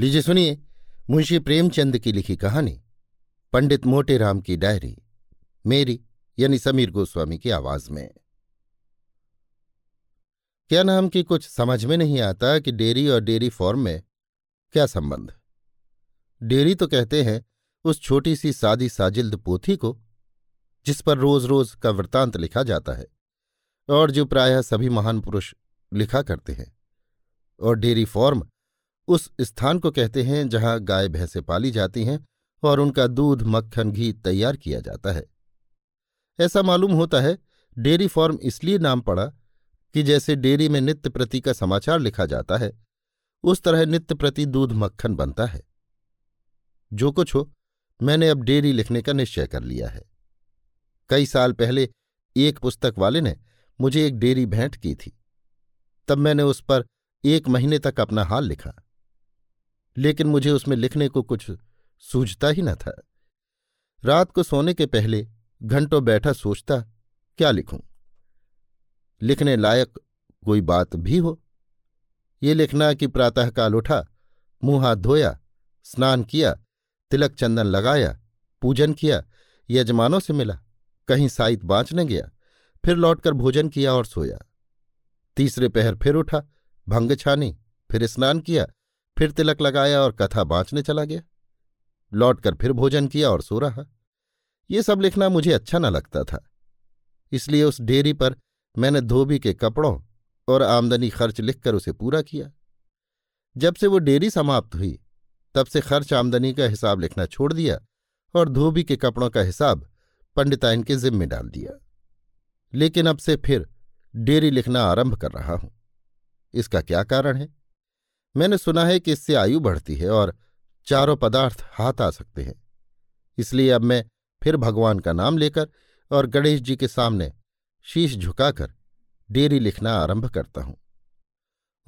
लीजिए सुनिए, मुंशी प्रेमचंद की लिखी कहानी, पंडित मोटे राम की डायरी, मेरी यानी समीर गोस्वामी की आवाज़ में। क्या नाम की कुछ समझ में नहीं आता कि डेयरी और डेयरी फॉर्म में क्या संबंध? डेरी तो कहते हैं उस छोटी सी सादी साजिल्द पोथी को, जिस पर रोज रोज का वृतांत लिखा जाता है, और जो प्रायः सभी महान पुरुष लिखा करते हैं, और डेयरी फॉर्म उस स्थान को कहते हैं जहाँ गाय भैंसे पाली जाती हैं और उनका दूध, मक्खन, घी तैयार किया जाता है। ऐसा मालूम होता है, डेयरी फॉर्म इसलिए नाम पड़ा कि जैसे डेयरी में नित्य प्रति का समाचार लिखा जाता है, उस तरह नित्य प्रति दूध, मक्खन बनता है। जो कुछ हो, मैंने अब डेयरी लिखने का निश्चय कर लिया है। कई साल पहले एक पुस्तक वाले ने मुझे एक डेयरी भेंट की थी। तब मैंने उस पर एक महीने तक अपना हाल लिखा। लेकिन मुझे उसमें लिखने को कुछ सूझता ही न था। रात को सोने के पहले घंटों बैठा सोचता, क्या लिखूं? लिखने लायक कोई बात भी हो? ये लिखना कि प्रातःकाल उठा मुँह हाथ धोया, स्नान किया, तिलक चंदन लगाया, पूजन किया, यजमानों से मिला, कहीं साइत बाँचने गया, फिर लौटकर भोजन किया और सोया। तीसरे पहर फिर उठा, भंग छानी, फिर स्नान किया फिर तिलक लगाया और कथा बाँचने चला गया। लौटकर फिर भोजन किया और सो रहा। ये सब लिखना मुझे अच्छा न लगता था। इसलिए उस डेयरी पर मैंने धोबी के कपड़ों और आमदनी खर्च लिखकर उसे पूरा किया। जब से वो डेयरी समाप्त हुई, तब से खर्च आमदनी का हिसाब लिखना छोड़ दिया और धोबी के कपड़ों का हिसाब पंडिताइन के जिम्मे डाल दिया। लेकिन अब से फिर डेयरी लिखना आरंभ कर रहा हूँ। इसका क्या कारण है? मैंने सुना है कि इससे आयु बढ़ती है और चारों पदार्थ हाथ आ सकते हैं। इसलिए अब मैं फिर भगवान का नाम लेकर और गणेश जी के सामने शीश झुकाकर डेरी लिखना आरंभ करता हूँ।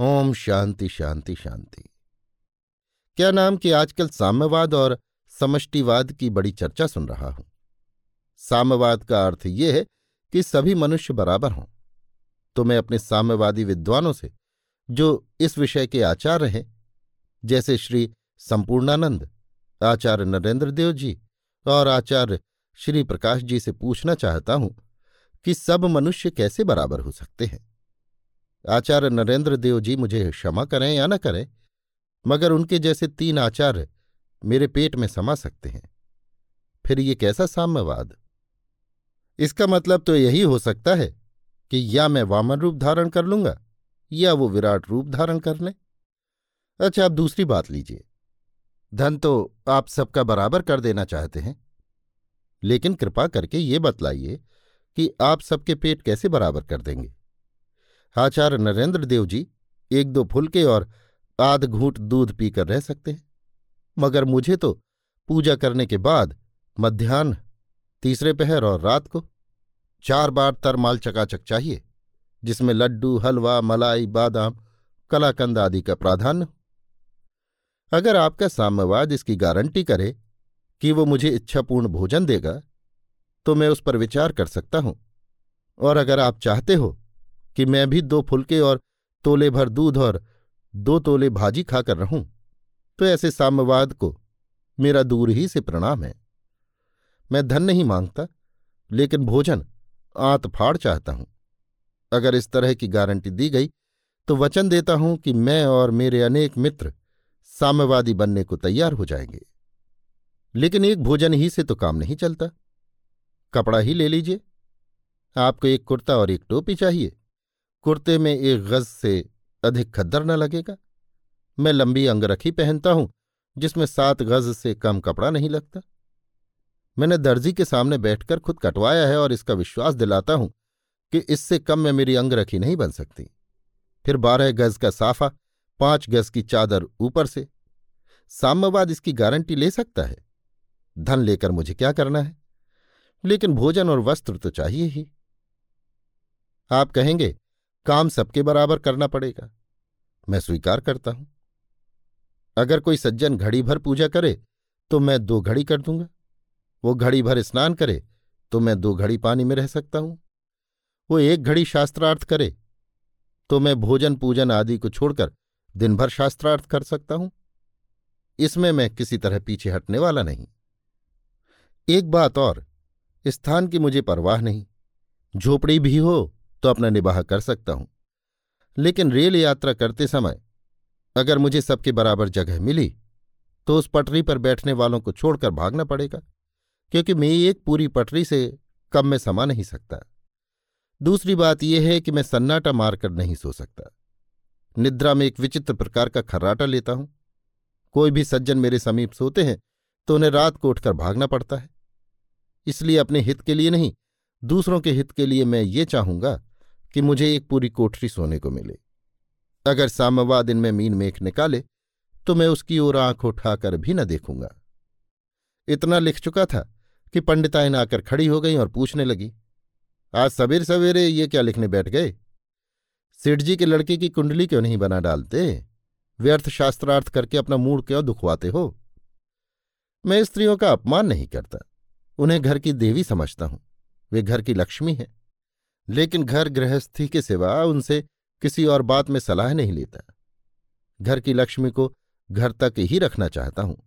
ओम शांति शांति शांति। क्या नाम कि आजकल साम्यवाद और समष्टिवाद की बड़ी चर्चा सुन रहा हूँ? साम्यवाद का अर्थ यह है कि सभी मनुष्य बराबर हों। तो मैं अपने साम्यवादी विद्वानों से जो इस विषय के आचार्य हैं। जैसे श्री संपूर्णानंद, आचार्य नरेंद्र देव जी और आचार्य श्री प्रकाश जी से पूछना चाहता हूँ कि सब मनुष्य कैसे बराबर हो सकते हैं। आचार्य नरेंद्र देव जी मुझे क्षमा करें या न करें, मगर उनके जैसे तीन आचार्य मेरे पेट में समा सकते हैं। फिर ये कैसा साम्यवाद? इसका मतलब तो यही हो सकता है कि या मैं वामन रूप धारण कर लूँगा या वो विराट रूप धारण कर लें। अच्छा आप दूसरी बात लीजिए। धन तो आप सबका बराबर कर देना चाहते हैं। लेकिन कृपा करके ये बतलाइए कि आप सबके पेट कैसे बराबर कर देंगे। आचार्य नरेंद्र देव जी एक दो फुलके और आध घूट दूध पीकर रह सकते हैं। मगर मुझे तो पूजा करने के बाद मध्यान्ह, तीसरे पहर और रात को चार बार तरमाल चकाचक चाहिए। जिसमें लड्डू, हलवा, मलाई, बादाम, कलाकंद आदि का प्राधान्य। अगर आपका साम्यवाद इसकी गारंटी करे कि वो मुझे इच्छापूर्ण भोजन देगा तो मैं उस पर विचार कर सकता हूँ। और अगर आप चाहते हो कि मैं भी दो फुलके और तोले भर दूध और दो तोले भाजी खाकर रहूँ तो ऐसे साम्यवाद को मेरा दूर ही से प्रणाम है। मैं धन नहीं माँगता, लेकिन भोजन आंत फाड़ चाहता हूँ। अगर इस तरह की गारंटी दी गई तो वचन देता हूँ कि मैं और मेरे अनेक मित्र साम्यवादी बनने को तैयार हो जाएँगे। लेकिन एक भोजन ही से तो काम नहीं चलता। कपड़ा ही ले लीजिए। आपको एक कुर्ता और एक टोपी चाहिए। कुर्ते में एक गज से अधिक खद्दर न लगेगा। मैं लंबी अंगरखी पहनता हूँ, जिसमें सात गज से कम कपड़ा नहीं लगता। मैंने दर्जी के सामने बैठकर खुद कटवाया है और इसका विश्वास दिलाता हूँ कि इससे कम में मेरी अंगरखी नहीं बन सकती। फिर बारह गज का साफा, पाँच गज की चादर ऊपर से। साम्यवाद इसकी गारंटी ले सकता है। धन लेकर मुझे क्या करना है? लेकिन भोजन और वस्त्र तो चाहिए ही। आप कहेंगे, काम सबके बराबर करना पड़ेगा। मैं स्वीकार करता हूँ। अगर कोई सज्जन घड़ी भर पूजा करे तो मैं दो घड़ी कर दूँगा। वो घड़ी भर स्नान करे तो मैं दो घड़ी पानी में रह सकता हूँ। वो एक घड़ी शास्त्रार्थ करे। तो मैं भोजन पूजन आदि को छोड़कर दिन भर शास्त्रार्थ कर सकता हूँ। इसमें मैं किसी तरह पीछे हटने वाला नहीं। एक बात और स्थान की मुझे परवाह नहीं। झोपड़ी भी हो तो अपना निबाह कर सकता हूँ। लेकिन रेल यात्रा करते समय अगर मुझे सबके बराबर जगह मिली तो उस पटरी पर बैठने वालों को छोड़कर भागना पड़ेगा, क्योंकि मैं एक पूरी पटरी से कम में समा नहीं सकता। दूसरी बात यह है कि मैं सन्नाटा मारकर नहीं सो सकता। निद्रा में एक विचित्र प्रकार का खर्राटा लेता हूँ। कोई भी सज्जन मेरे समीप सोते हैं तो उन्हें रात को उठकर भागना पड़ता है। इसलिए अपने हित के लिए नहीं, दूसरों के हित के लिए मैं ये चाहूँगा कि मुझे एक पूरी कोठरी सोने को मिले। अगर सामवा दिन में मीन मेख निकाले तो मैं उसकी ओर आँख उठाकर भी न देखूँगा। इतना लिख चुका था कि पंडिताइन आकर खड़ी हो गई और पूछने लगी आज सवेरे सवेरे ये क्या लिखने बैठ गए? सेठ जी के लड़के की कुंडली क्यों नहीं बना डालते? व्यर्थ शास्त्रार्थ करके अपना मूड क्यों दुखवाते हो? मैं स्त्रियों का अपमान नहीं करता। उन्हें घर की देवी समझता हूँ। वे घर की लक्ष्मी हैं। लेकिन घर गृहस्थी के सिवा उनसे किसी और बात में सलाह नहीं लेता। घर की लक्ष्मी को घर तक ही रखना चाहता हूँ।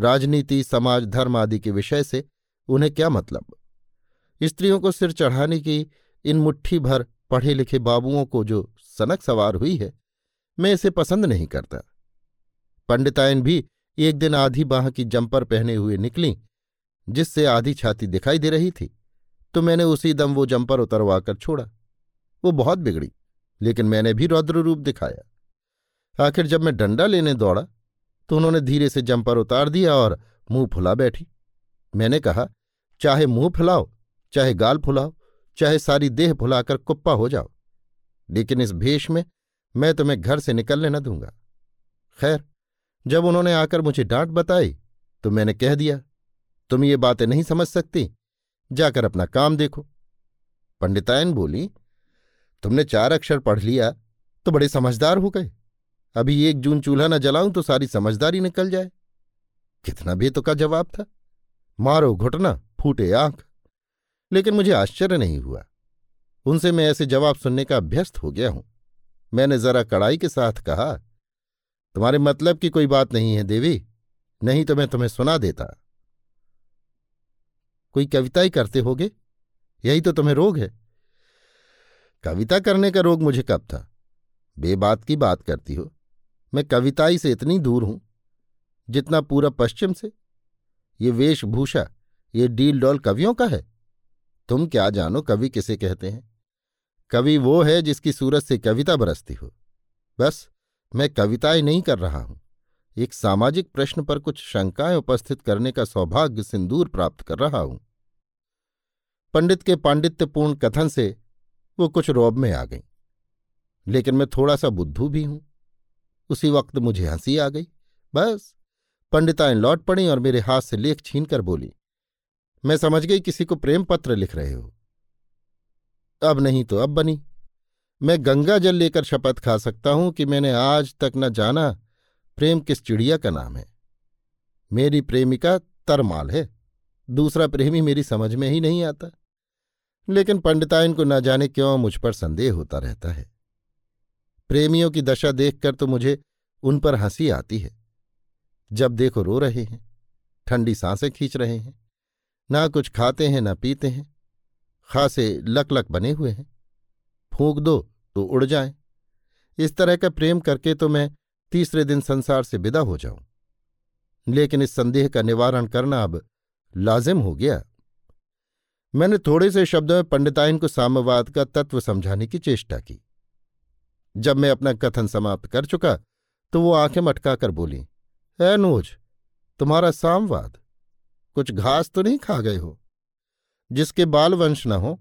राजनीति, समाज, धर्म आदि के विषय से उन्हें क्या मतलब? स्त्रियों को सिर चढ़ाने की इन मुट्ठी भर पढ़े लिखे बाबुओं को जो सनक सवार हुई है, मैं इसे पसंद नहीं करता। पंडितायन भी एक दिन आधी बाह की जंपर पहने हुए निकली, जिससे आधी छाती दिखाई दे रही थी तो मैंने उसी दम वो जंपर उतरवाकर छोड़ा। वो बहुत बिगड़ी, लेकिन मैंने भी रौद्र रूप दिखाया। आखिर जब मैं डंडा लेने दौड़ा तो उन्होंने धीरे से जंपर उतार दिया और मुँह फुला बैठी। मैंने कहा, चाहे मुँह फुलाओ चाहे गाल फुलाओ, चाहे सारी देह फुलाकर कुप्पा हो जाओ। लेकिन इस भेष में मैं तुम्हें घर से निकलने न दूँगा। खैर, जब उन्होंने आकर मुझे डांट बताई तो मैंने कह दिया, तुम ये बातें नहीं समझ सकती, जाकर अपना काम देखो। पंडितायन बोली, तुमने चार अक्षर पढ़ लिया तो बड़े समझदार हो गए। अभी एक जून चूल्हा न जलाऊं तो सारी समझदारी निकल जाए। कितना भी तो जवाब था। मारो घुटना, फूटे आँख। लेकिन मुझे आश्चर्य नहीं हुआ। उनसे मैं ऐसे जवाब सुनने का अभ्यस्त हो गया हूँ। मैंने जरा कड़ाई के साथ कहा, तुम्हारे मतलब की कोई बात नहीं है देवी, नहीं तो मैं तुम्हें सुना देता। कोई कविता ही करते होगे? यही तो तुम्हें रोग है। कविता करने का रोग मुझे कब था? बेबात की बात करती हो। मैं कविताई से इतनी दूर हूँ, जितना पूरा पश्चिम से। ये वेशभूषा, ये डील डॉल कवियों का है। तुम क्या जानो कवि किसे कहते हैं? कवि वो है जिसकी सूरत से कविता बरसती हो। बस, मैं कविताएँ नहीं कर रहा हूँ। एक सामाजिक प्रश्न पर कुछ शंकाएँ उपस्थित करने का सौभाग्य सिंदूर प्राप्त कर रहा हूँ। पंडित के पांडित्यपूर्ण कथन से वो कुछ रौब में आ गई। लेकिन मैं थोड़ा सा बुद्धू भी हूँ। उसी वक्त मुझे हँसी आ गई। बस पंडिताएँ लौट पड़ी और मेरे हाथ से लेख छीनकर बोली मैं समझ गई किसी को प्रेम पत्र लिख रहे हो। अब नहीं तो अब बनी। मैं गंगा जल लेकर शपथ खा सकता हूँ कि मैंने आज तक न जाना प्रेम किस चिड़िया का नाम है। मेरी प्रेमिका तरमाल है। दूसरा प्रेमी मेरी समझ में ही नहीं आता। लेकिन पंडिताइन को न जाने क्यों मुझ पर संदेह होता रहता है। प्रेमियों की दशा देखकर तो मुझे उन पर हँसी आती है। जब देखो रो रहे हैं, ठंडी साँसें खींच रहे हैं। ना कुछ खाते हैं, ना पीते हैं। खासे लक लक बने हुए हैं। फूंक दो तो उड़ जाए। इस तरह का प्रेम करके तो मैं तीसरे दिन संसार से विदा हो जाऊँ। लेकिन इस संदेह का निवारण करना अब लाजिम हो गया। मैंने थोड़े से शब्दों में पंडिताइन को साम्यवाद का तत्व समझाने की चेष्टा की। जब मैं अपना कथन समाप्त कर चुका तो वो आँखें मटकाकर बोली है नोज़, तुम्हारा सामवाद कुछ घास तो नहीं खा गए हो? जिसके बाल वंश न हो।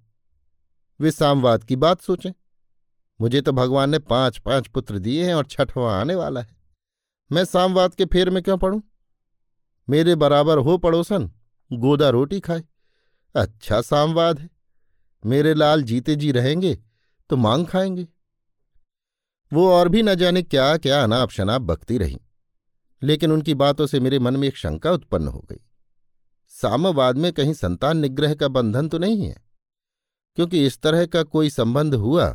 वे सामवाद की बात सोचें। मुझे तो भगवान ने पाँच पाँच पुत्र दिए हैं और छठवां आने वाला है। मैं सामवाद के फेर में क्यों पढ़ूं मेरे बराबर हो पड़ोसन, गोदा रोटी खाए। अच्छा सामवाद है। मेरे लाल जीते जी रहेंगे तो मांग खाएँगे। वो और भी न जाने क्या क्या अनाप शनाप बकती रही। लेकिन उनकी बातों से मेरे मन में एक शंका उत्पन्न हो गई। सामवाद में कहीं संतान निग्रह का बंधन तो नहीं है? क्योंकि इस तरह का कोई संबंध हुआ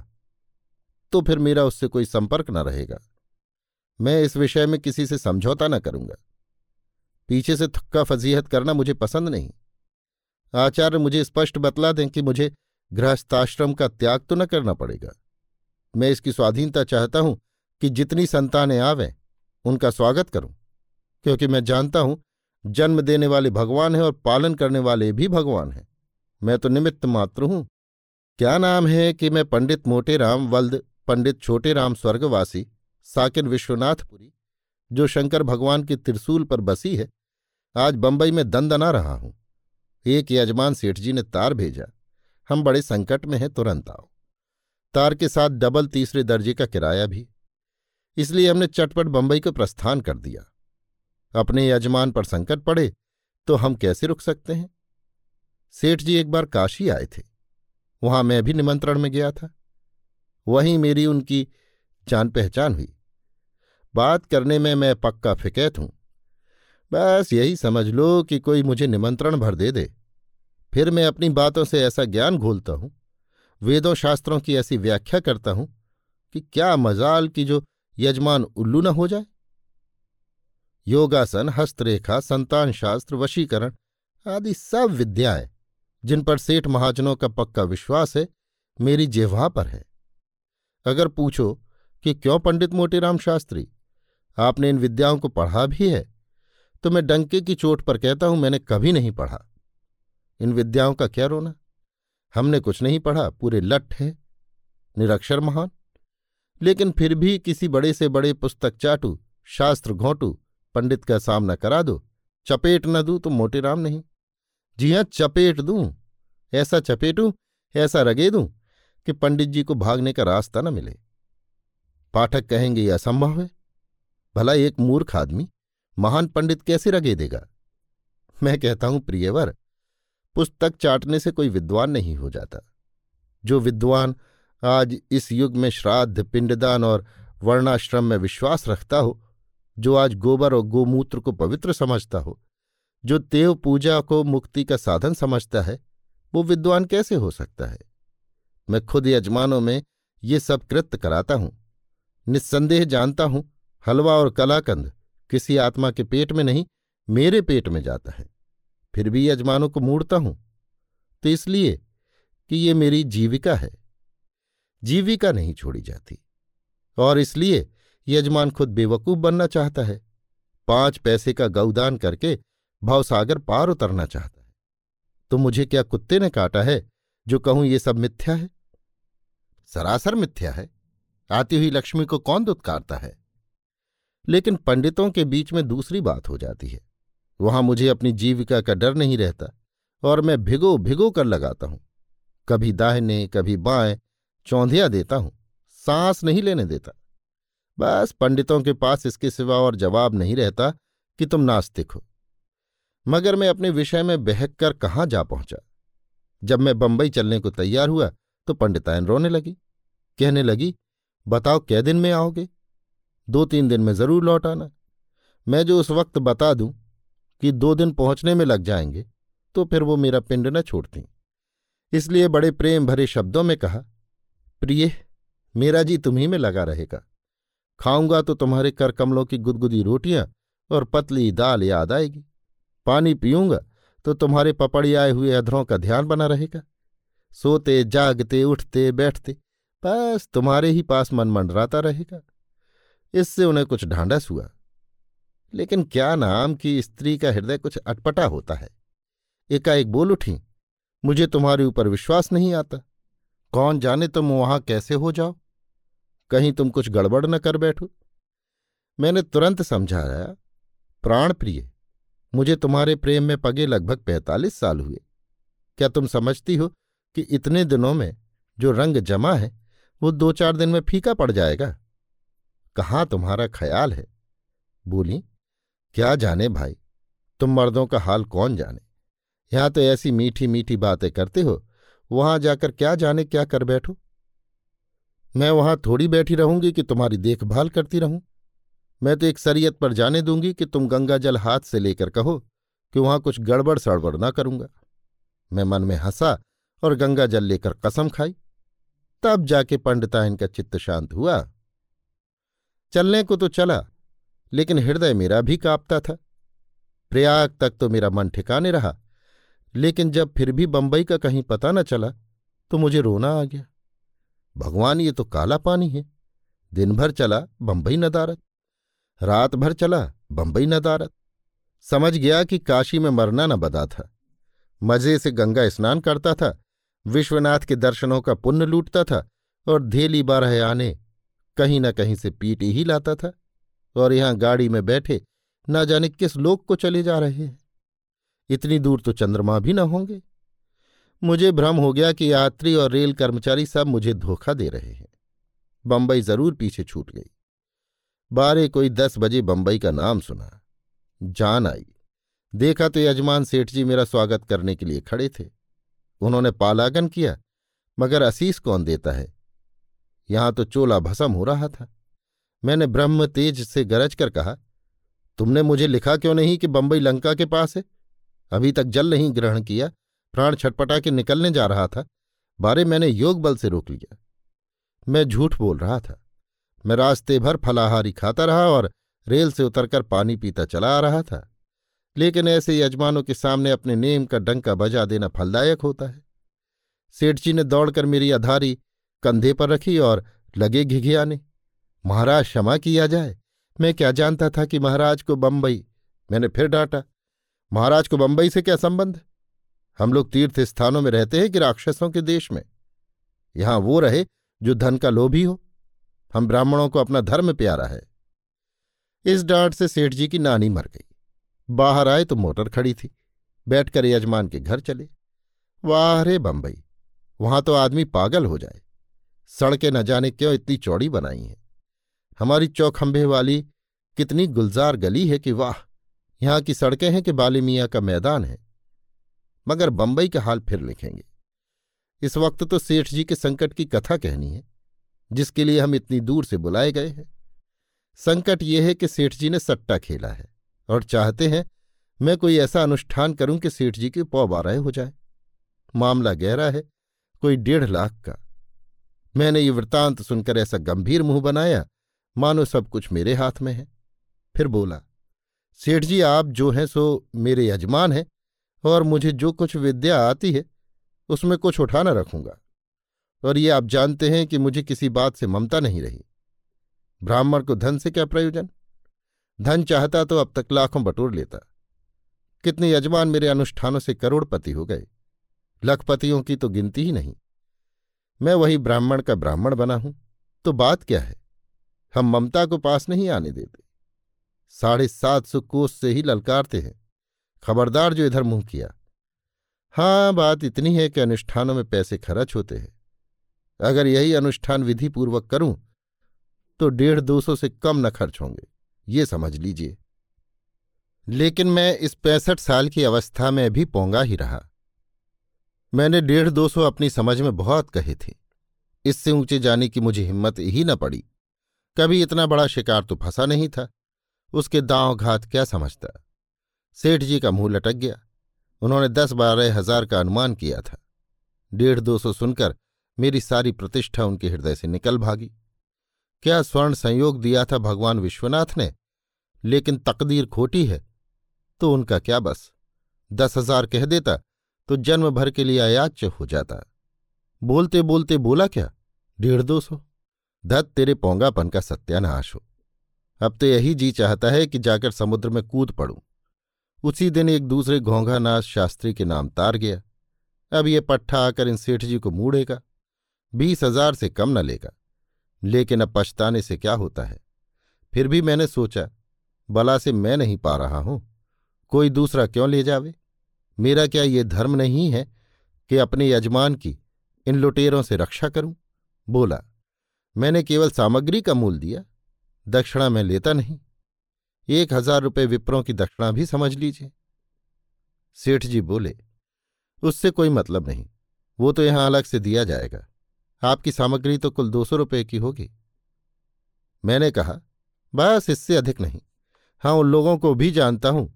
तो फिर मेरा उससे कोई संपर्क न रहेगा। मैं इस विषय में किसी से समझौता न करूँगा। पीछे से थुक्का फजीहत करना मुझे पसंद नहीं। आचार्य मुझे स्पष्ट बतला दें कि मुझे गृहस्थाश्रम का त्याग तो न करना पड़ेगा। मैं इसकी स्वाधीनता चाहता हूँ कि जितनी संतानें आवें, उनका स्वागत करूँ, क्योंकि मैं जानता हूँ जन्म देने वाले भगवान हैं और पालन करने वाले भी भगवान हैं। मैं तो निमित्त मात्र हूँ। क्या नाम है कि मैं पंडित मोटेराम वल्द, पंडित छोटे राम स्वर्गवासी, साकिन विश्वनाथपुरी, जो शंकर भगवान की त्रिशूल पर बसी है, आज बंबई में दंदना रहा हूँ। एक यजमान सेठ जी ने तार भेजा। हम बड़े संकट में हैं, तुरंत आओ। तार के साथ डबल तीसरे दर्जे का किराया भी। इसलिए हमने चटपट बंबई को प्रस्थान कर दिया। अपने यजमान पर संकट पड़े तो हम कैसे रुक सकते हैं? सेठ जी एक बार काशी आए थे। वहाँ मैं भी निमंत्रण में गया था। वहीं मेरी उनकी जान पहचान हुई। बात करने में मैं पक्का फिकैत हूँ। बस यही समझ लो कि कोई मुझे निमंत्रण भर दे दे। फिर मैं अपनी बातों से ऐसा ज्ञान घोलता हूँ। वेदों शास्त्रों की ऐसी व्याख्या करता हूँ कि क्या मजाल की जो यजमान उल्लू न हो जाए। योगासन, हस्तरेखा संतान शास्त्र वशीकरण आदि सब विद्याएँ, जिन पर सेठ महाजनों का पक्का विश्वास है, मेरी जेवा पर है। अगर पूछो कि क्यों पंडित मोटीराम शास्त्री? आपने इन विद्याओं को पढ़ा भी है तो मैं डंके की चोट पर कहता हूँ मैंने कभी नहीं पढ़ा। इन विद्याओं का क्या रोना? हमने कुछ नहीं पढ़ा, पूरे लठ है। निरक्षर महान। लेकिन फिर भी किसी बड़े से बड़े पुस्तक चाटू, शास्त्र घोंटू पंडित का सामना करा दो। चपेट न दूँ तो मोटे राम नहीं। जी हाँ, चपेट दूँ। ऐसा चपेटूं, ऐसा रगे दूँ कि पंडित जी को भागने का रास्ता न मिले। पाठक कहेंगे, यह असंभव है। भला एक मूर्ख आदमी महान पंडित कैसे रगे देगा? मैं कहता हूँ, प्रियवर, पुस्तक चाटने से कोई विद्वान नहीं हो जाता। जो विद्वान आज इस युग में श्राद्ध, पिंडदान और वर्णाश्रम में विश्वास रखता हो जो आज गोबर और गोमूत्र को पवित्र समझता हो, जो देव पूजा को मुक्ति का साधन समझता है, वो विद्वान कैसे हो सकता है? मैं खुद यजमानों में ये सब कृत्य कराता हूँ। निस्संदेह जानता हूँ, हलवा और कलाकंद किसी आत्मा के पेट में नहीं, मेरे पेट में जाता है। फिर भी यजमानों को मूड़ता हूँ। तो इसलिए कि ये मेरी जीविका है। जीविका नहीं छोड़ी जाती। और इसलिए यजमान खुद बेवकूफ़ बनना चाहता है। पाँच पैसे का गौदान करके भावसागर पार उतरना चाहता है। तो मुझे क्या कुत्ते ने काटा है जो कहूँ ये सब मिथ्या है? सरासर मिथ्या है। आती हुई लक्ष्मी को कौन दुत्कारता है? लेकिन पंडितों के बीच में दूसरी बात हो जाती है। वहाँ मुझे अपनी जीविका का डर नहीं रहता और मैं भिगो भिगो कर लगाता हूँ। कभी दाहिने, कभी बाएँ, चौंधिया देता हूँ। सांस नहीं लेने देता। बस पंडितों के पास इसके सिवा और जवाब नहीं रहता कि तुम नास्तिक हो। मगर मैं अपने विषय में बहक कर कहाँ जा पहुँचा? जब मैं बंबई चलने को तैयार हुआ तो पंडितायन रोने लगी। कहने लगी, बताओ कै दिन में आओगे? दो तीन दिन में ज़रूर लौट आना। मैं जो उस वक्त बता दूँ कि दो दिन पहुँचने में लग जाएँगे तो फिर वो मेरा पिंड न छोड़ती। इसलिए बड़े प्रेम भरे शब्दों में कहा, प्रिय, मेरा जी तुम्ही में लगा रहेगा। खाऊँगा तो तुम्हारे कर कमलों की गुदगुदी रोटियाँ और पतली दाल याद आएगी। पानी पीऊँगा तो तुम्हारे पपड़ी आए हुए अधरों का ध्यान बना रहेगा। सोते, जागते, उठते, बैठते, बस तुम्हारे ही पास मन मंडराता रहेगा। इससे उन्हें कुछ ढांढस हुआ। लेकिन क्या नाम कि स्त्री का हृदय कुछ अटपटा होता है? एकाएक बोल उठी, मुझे तुम्हारे ऊपर विश्वास नहीं आता। कौन जाने तुम वहाँ कैसे हो जाओ? कहीं तुम कुछ गड़बड़ न कर बैठो। मैंने तुरंत समझाया प्राण प्रिय मुझे तुम्हारे प्रेम में पगे लगभग पैंतालीस साल हुए। क्या तुम समझती हो कि इतने दिनों में जो रंग जमा है, वो दो चार दिन में फीका पड़ जाएगा? कहाँ तुम्हारा ख्याल है? बोली, क्या जाने भाई, तुम मर्दों का हाल कौन जाने? यहाँ तो ऐसी मीठी मीठी बातें करते हो, वहाँ जाकर क्या जाने क्या कर बैठो? मैं वहाँ थोड़ी बैठी रहूँगी कि तुम्हारी देखभाल करती रहूँ। मैं तो एक सरियत पर जाने दूँगी कि तुम गंगा जल हाथ से लेकर कहो कि वहाँ कुछ गड़बड़ सड़बड़ ना करूँगा। मैं मन में हंसा और गंगा जल लेकर कसम खाई। तब जाके पंडिता इनका चित्त शांत हुआ। चलने को तो चला, लेकिन हृदय मेरा भी कांपता था। प्रयाग तक तो मेरा मन ठिकाने रहा, लेकिन जब फिर भी बंबई का कहीं पता न चला तो मुझे रोना आ गया। भगवान, ये तो काला पानी है। दिन भर चला बंबई नदारत रात भर चला बंबई नदारत समझ गया कि काशी में मरना न बदा था। मज़े से गंगा स्नान करता था, विश्वनाथ के दर्शनों का पुण्य लूटता था और धेली बारह आने कहीं न कहीं से पीट ही लाता था और यहाँ गाड़ी में बैठे न जाने किस लोक को चले जा रहे हैं। इतनी दूर तो चंद्रमा भी न होंगे। मुझे भ्रम हो गया कि यात्री और रेल कर्मचारी सब मुझे धोखा दे रहे हैं। बम्बई ज़रूर पीछे छूट गई। बारह कोई दस बजे बम्बई का नाम सुना। जान आई। देखा तो यजमान सेठ जी मेरा स्वागत करने के लिए खड़े थे। उन्होंने पालागन किया, मगर असीस कौन देता है? यहाँ तो चोला भसम हो रहा था। मैंने ब्रह्म तेज से गरज कर कहा, तुमने मुझे लिखा क्यों नहीं कि बम्बई लंका के पास है? अभी तक जल नहीं ग्रहण किया प्राण छटपटा के निकलने जा रहा था। बारे मैंने योग बल से रोक लिया। मैं झूठ बोल रहा था। मैं रास्ते भर फलाहारी खाता रहा और रेल से उतरकर पानी पीता चला आ रहा था। लेकिन ऐसे यजमानों के सामने अपने नेम का डंका बजा देना फलदायक होता है। सेठ जी ने दौड़कर मेरी अधारी कंधे पर रखी और लगे घिघियाने, महाराज, क्षमा किया जाए। मैं क्या जानता था कि महाराज को बम्बई मैंने फिर डांटा, महाराज को बम्बई से क्या संबंध? हम लोग तीर्थ स्थानों में रहते हैं कि राक्षसों के देश में। यहाँ वो रहे जो धन का लोभी हो। हम ब्राह्मणों को अपना धर्म प्यारा है। इस डांट से सेठ जी की नानी मर गई। बाहर आए तो मोटर खड़ी थी। बैठकर यजमान के घर चले। वाह रे बंबई, वहाँ तो आदमी पागल हो जाए। सड़कें न जाने क्यों इतनी चौड़ी बनाई हैं। हमारी चौखंभे वाली कितनी गुलजार गली है कि वाह, यहाँ की सड़कें हैं कि बाली मियाँ का मैदान है। मगर बंबई का हाल फिर लिखेंगे। इस वक्त तो सेठ जी के संकट की कथा कहनी है, जिसके लिए हम इतनी दूर से बुलाए गए हैं। संकट यह है कि सेठ जी ने सट्टा खेला है, और चाहते हैं मैं कोई ऐसा अनुष्ठान करूँ कि सेठ जी के पौ बारह हो जाए। मामला गहरा है, कोई डेढ़ लाख का। मैंने ये वृतांत सुनकर ऐसा गंभीर मुँह बनाया, मानो सब कुछ मेरे हाथ में है। फिर बोला, सेठ जी आप जो हैं सो मेरे यजमान हैं और मुझे जो कुछ विद्या आती है, उसमें कुछ उठाना रखूँगा। और ये आप जानते हैं कि मुझे किसी बात से ममता नहीं रही। ब्राह्मण को धन से क्या प्रयोजन? धन चाहता तो अब तक लाखों बटोर लेता। कितने यजमान मेरे अनुष्ठानों से करोड़पति हो गए। लखपतियों की तो गिनती ही नहीं। मैं वही ब्राह्मण का ब्राह्मण बना हूँ। तो बात क्या है? हम ममता को पास नहीं आने देते। साढ़े सात सौ कोस से ही ललकारते हैं। खबरदार जो इधर मुँह किया। हाँ बात इतनी है कि अनुष्ठानों में पैसे खर्च होते हैं। अगर यही अनुष्ठान विधिपूर्वक करूँ तो डेढ़ दो सौ से कम न खर्च होंगे। ये समझ लीजिए। लेकिन मैं इस पैंसठ साल की अवस्था में भी पोंगा ही रहा। मैंने डेढ़ दो सौ अपनी समझ में बहुत कहे थे। इससे ऊँचे जाने की मुझे हिम्मत ही न पड़ी। कभी इतना बड़ा शिकार तो फंसा नहीं था। उसके दांव घात क्या समझता? सेठ जी का मुँह लटक गया। उन्होंने दस बारह हज़ार का अनुमान किया था। डेढ़ दो सौ सुनकर मेरी सारी प्रतिष्ठा उनके हृदय से निकल भागी। क्या स्वर्ण संयोग दिया था भगवान विश्वनाथ ने, लेकिन तकदीर खोटी है तो उनका क्या बस? दस हज़ार कह देता तो जन्म भर के लिए अयाच्य हो जाता। बोलते बोलते बोला क्या? डेढ़ दो सौ? धत तेरे पोंगापन का सत्यानाश हो। अब तो यही जी चाहता है कि जाकर समुद्र में कूद पड़ूं। उसी दिन एक दूसरे घोंघानाथ शास्त्री के नाम तार गया। अब ये पट्ठा आकर इन सेठ जी को मूड़ेगा बीस हज़ार से कम न लेगा। लेकिन अब पछताने से क्या होता है? फिर भी मैंने सोचा, बला से मैं नहीं पा रहा हूँ। कोई दूसरा क्यों ले जावे? मेरा क्या ये धर्म नहीं है कि अपने यजमान की इन लुटेरों से रक्षा करूँ? बोला, मैंने केवल सामग्री का मूल दिया, दक्षिणा मैं लेता नहीं। एक हज़ार रुपये विप्रों की दक्षिणा भी समझ लीजिए। सेठ जी बोले, उससे कोई मतलब नहीं, वो तो यहाँ अलग से दिया जाएगा। आपकी सामग्री तो कुल दो सौ रुपये की होगी। मैंने कहा, बस इससे अधिक नहीं। हाँ उन लोगों को भी जानता हूँ,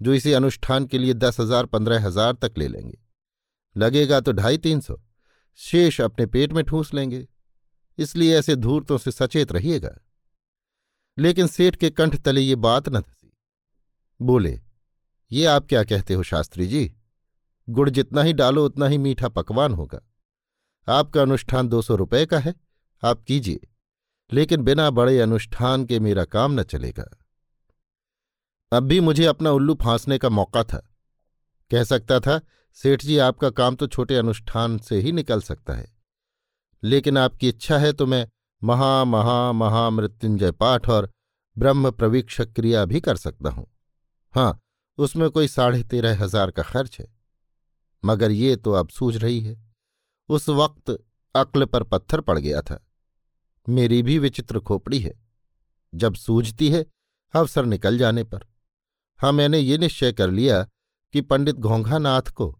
जो इसी अनुष्ठान के लिए दस हज़ार, पंद्रह हज़ार तक ले लेंगे। लगेगा तो ढाई तीन सौ, शेष अपने पेट में ठूस लेंगे। इसलिए ऐसे धूर्तों से सचेत रहिएगा। लेकिन सेठ के कंठ तले ये बात न धसी। बोले, ये आप क्या कहते हो शास्त्री जी? गुड़ जितना ही डालो, उतना ही मीठा पकवान होगा। आपका अनुष्ठान दो सौ रुपये का है, आप कीजिए, लेकिन बिना बड़े अनुष्ठान के मेरा काम न चलेगा। अब भी मुझे अपना उल्लू फांसने का मौका था। कह सकता था, सेठ जी, आपका काम तो छोटे अनुष्ठान से ही निकल सकता है। लेकिन आपकी इच्छा है तो मैं महा महा महामृत्युंजय पाठ और ब्रह्म प्रवीक्षक क्रिया भी कर सकता हूँ। हाँ उसमें कोई साढ़े तेरह हज़ार का खर्च है। मगर ये तो अब सूझ रही है। उस वक्त अक्ल पर पत्थर पड़ गया था। मेरी भी विचित्र खोपड़ी है। जब सूझती है, अवसर निकल जाने पर। हाँ मैंने ये निश्चय कर लिया कि पंडित घोंघानाथ को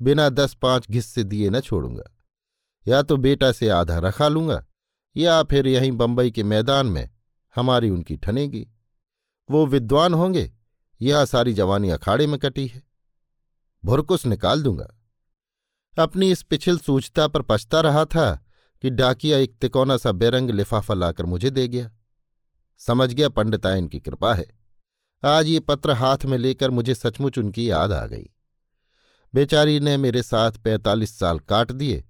बिना दस पाँच घिस्से दिए न छोड़ूँगा। या तो बेटा से आधा रखा लूँगा या फिर यहीं बंबई के मैदान में हमारी उनकी ठनेगी। वो विद्वान होंगे यह सारी जवानी अखाड़े में कटी है। भुरकुस निकाल दूँगा। अपनी इस पिछल सूचता पर पछता रहा था कि डाकिया एक तिकोना सा बेरंग लिफाफा लाकर मुझे दे गया। समझ गया पंडितायन की कृपा है। आज ये पत्र हाथ में लेकर मुझे सचमुच उनकी याद आ गई। बेचारी ने मेरे साथ पैंतालीस साल काट दिए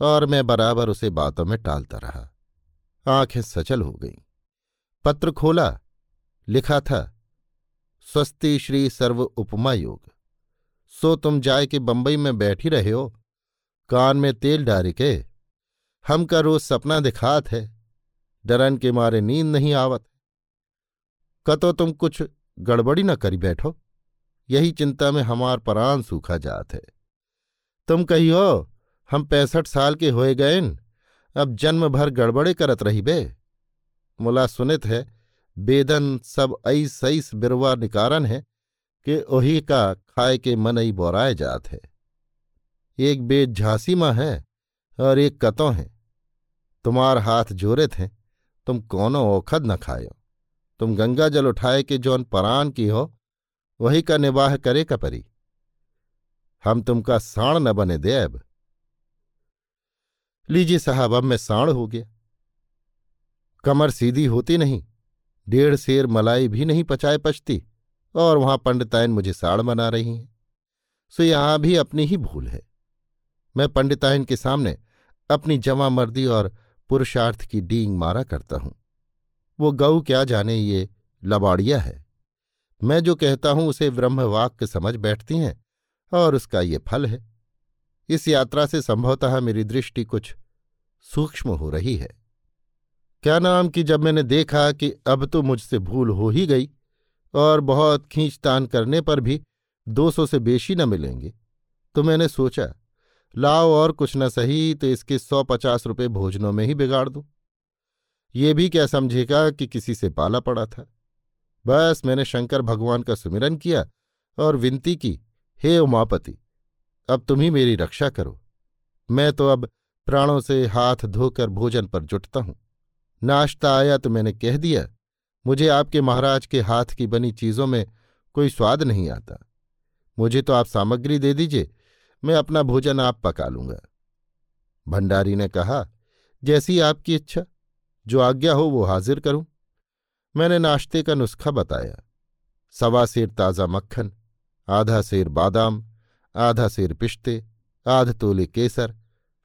और मैं बराबर उसे बातों में टालता रहा। आँखें सचल हो गईं। पत्र खोला, लिखा था, स्वस्ति श्री सर्व उपमा योग। सो तुम जाए के बंबई में बैठी रहे हो, कान में तेल डारे के। हमका रोज सपना दिखात है, डरन के मारे नींद नहीं आवत कतो तुम कुछ गड़बड़ी न करी बैठो, यही चिंता में हमार परान सूखा जात है। तुम कहियो, हम पैंसठ साल के होए गएन अब जन्म भर गड़बड़े करत रही बे। मुला सुनित है, बेदन सब ऐस ऐस बिरवा निकारन है कि ओही का खाए के मन ही बोराए जात है। एक बेद झांसी माँ है और एक कतो है। तुम्हार हाथ जोरे थे तुम कौनो ओखद न खायो। तुम गंगा जल उठाए के जौन परान की हो, वही का निवाह करे का परी। हम तुमका साण न बने दे अब। लीजिए साहब, अब मैं साण हो गया। कमर सीधी होती नहीं, डेढ़ शेर मलाई भी नहीं पचाए पचती और वहाँ पंडितायन मुझे साड़ बना रही हैं। सो यहाँ भी अपनी ही भूल है। मैं पंडितायन के सामने अपनी जमा मर्दी और पुरुषार्थ की डींग मारा करता हूँ। वो गऊ क्या जाने ये लबाड़िया है। मैं जो कहता हूँ, उसे ब्रह्मवाक्य समझ बैठती हैं, और उसका ये फल है। इस यात्रा से संभवतः मेरी दृष्टि कुछ सूक्ष्म हो रही है। क्या नाम कि जब मैंने देखा कि अब तो मुझसे भूल हो ही गई और बहुत खींचतान करने पर भी दो सौ से बेशी न मिलेंगे तो मैंने सोचा, लाओ और कुछ न सही तो इसके सौ पचास रुपये भोजनों में ही बिगाड़ दूँ। ये भी क्या समझेगा कि किसी से पाला पड़ा था। बस मैंने शंकर भगवान का सुमिरन किया और विनती की, हे उमापति अब तुम ही मेरी रक्षा करो। मैं तो अब प्राणों से हाथ धोकर भोजन पर जुटता हूँ। नाश्ता आया तो मैंने कह दिया, मुझे आपके महाराज के हाथ की बनी चीज़ों में कोई स्वाद नहीं आता। मुझे तो आप सामग्री दे दीजिए, मैं अपना भोजन आप पका लूँगा। भंडारी ने कहा, जैसी आपकी इच्छा, जो आज्ञा हो वो हाजिर करूँ। मैंने नाश्ते का नुस्खा बताया। सवा सेर ताज़ा मक्खन, आधा सेर बादाम आधा सेर पिश्ते, आध तोले केसर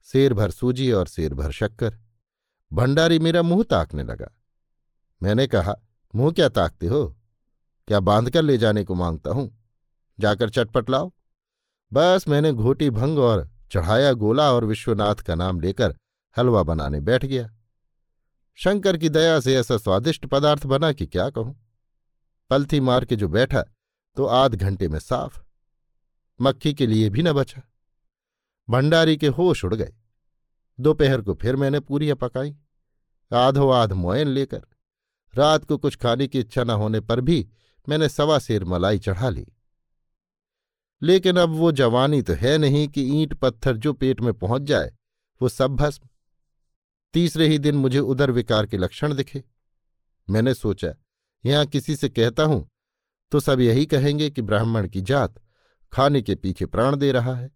शेर भर सूजी और शेर भर शक्कर। भंडारी मेरा मुँह ताकने लगा। मैंने कहा, मुँह क्या ताकते हो? क्या बाँध कर ले जाने को माँगता हूँ? जाकर चटपट लाओ। बस मैंने घोटी भंग और चढ़ाया गोला और विश्वनाथ का नाम लेकर हलवा बनाने बैठ गया। शंकर की दया से ऐसा स्वादिष्ट पदार्थ बना कि क्या कहूँ? पलथी मार के जो बैठा तो आध घंटे में साफ़। मक्खी के लिए भी न बचा। भंडारी के होश उड़ गए। दोपहर को फिर मैंने पूरियाँ पकाई। आधो आध मोयन लेकर रात को कुछ खाने की इच्छा न होने पर भी मैंने सवा सेर मलाई चढ़ा ली। लेकिन अब वो जवानी तो है नहीं कि ईंट पत्थर जो पेट में पहुँच जाए, वो सब भस्म। तीसरे ही दिन मुझे उदर विकार के लक्षण दिखे। मैंने सोचा, यहाँ किसी से कहता हूँ तो सब यही कहेंगे कि ब्राह्मण की जात खाने के पीछे प्राण दे रहा है।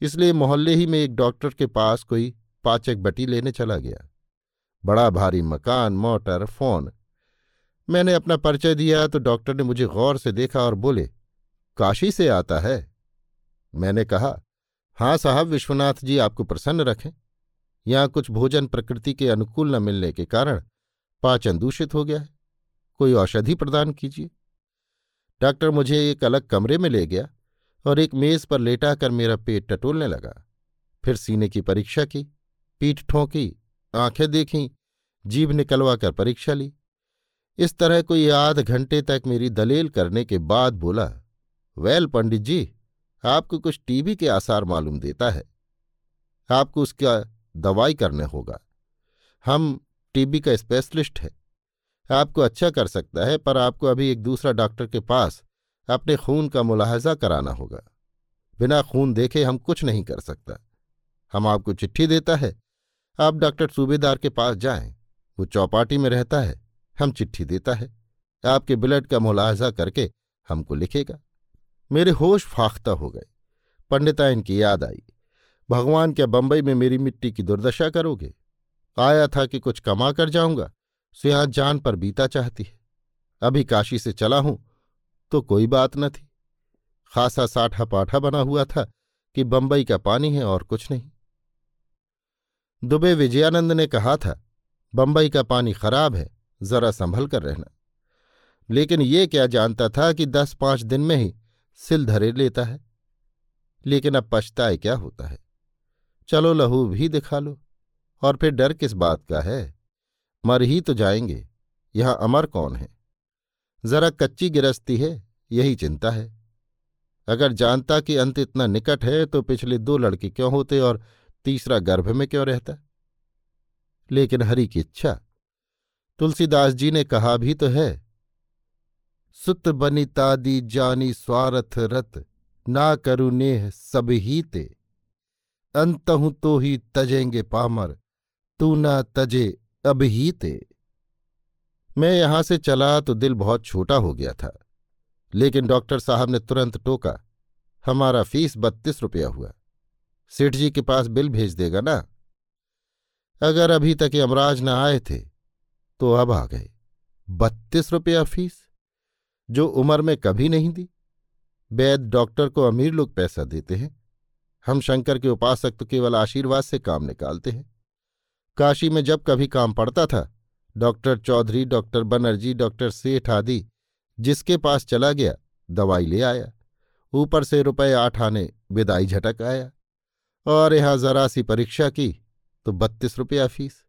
इसलिए मोहल्ले ही में एक डॉक्टर के पास कोई पाचक बटी लेने चला गया। बड़ा भारी मकान, मोटर, फ़ोन। मैंने अपना परिचय दिया तो डॉक्टर ने मुझे गौर से देखा और बोले, काशी से आता है? मैंने कहा हाँ साहब, विश्वनाथ जी आपको प्रसन्न रखें। यहाँ कुछ भोजन प्रकृति के अनुकूल न मिलने के कारण पाचन दूषित हो गया है। कोई औषधि प्रदान कीजिए। डॉक्टर मुझे एक अलग कमरे में ले गया। और एक मेज पर लेटाकर मेरा पेट टटोलने लगा। फिर सीने की परीक्षा की, पीठ ठोंकी, आँखें देखी, जीभ निकलवा कर परीक्षा ली। इस तरह कोई आध घंटे तक मेरी दलेल करने के बाद बोला, वैल पंडित जी, आपको कुछ टीबी के आसार मालूम देता है। आपको उसका दवाई करने होगा। हम टीबी का स्पेशलिस्ट है। आपको अच्छा कर सकता है, पर आपको अभी एक दूसरा डॉक्टर के पास अपने खून का मुलाहजा कराना होगा। बिना खून देखे हम कुछ नहीं कर सकता। हम आपको चिट्ठी देता है। आप डॉक्टर सूबेदार के पास जाएँ। वो चौपाटी में रहता है। हम चिट्ठी देता है। आपके ब्लड का मुलाहजा करके हमको लिखेगा। मेरे होश फाख्ता हो गए। पंडिताइन की याद आई। भगवान क्या बंबई में मेरी मिट्टी की दुर्दशा करोगे? आया था कि कुछ कमा कर जाऊँगा। सो यहाँ जान पर बीता चाहती है। अभी काशी से चला हूँ। तो कोई बात न थी। खासा साठा पाठा बना हुआ था कि बंबई का पानी है और कुछ नहीं। दुबे विजयानंद ने कहा था, बंबई का पानी खराब है, जरा संभल कर रहना। लेकिन ये क्या जानता था कि दस पाँच दिन में ही सिल धरे लेता है। लेकिन अब पछताए क्या होता है। चलो लहू भी दिखा लो, और फिर डर किस बात का है? मर ही तो जाएँगे। यहाँ अमर कौन है? जरा कच्ची गिरस्ती है, यही चिंता है। अगर जानता कि अंत इतना निकट है तो पिछले दो लड़के क्यों होते और तीसरा गर्भ में क्यों रहता? लेकिन हरि की इच्छा। तुलसीदास जी ने कहा भी तो है, सुत बनितादि जानी स्वार्थ रत, ना करु नेह सब ही ते। अंतहु तो ही तजेंगे पामर, तू ना तजे अब ही ते। मैं यहाँ से चला तो दिल बहुत छोटा हो गया था। लेकिन डॉक्टर साहब ने तुरंत टोका, हमारा फ़ीस बत्तीस रुपया हुआ। सेठ जी के पास बिल भेज देगा ना? अगर अभी तक यमराज न आए थे तो अब आ गए। बत्तीस रुपया फ़ीस? जो उम्र में कभी नहीं दी। वैद डॉक्टर को अमीर लोग पैसा देते हैं। हम शंकर के उपासक तो केवल आशीर्वाद से काम निकालते हैं। काशी में जब कभी काम पड़ता था doctor Chaudhary, doctor Banerjee, doctor Seth आदि, जिसके पास चला गया, दवाई ले आया। ऊपर से रुपए आठ आने, विदाई झटक आया। और यहाँ जरा सी परीक्षा की तो बत्तीस रुपया फ़ीस।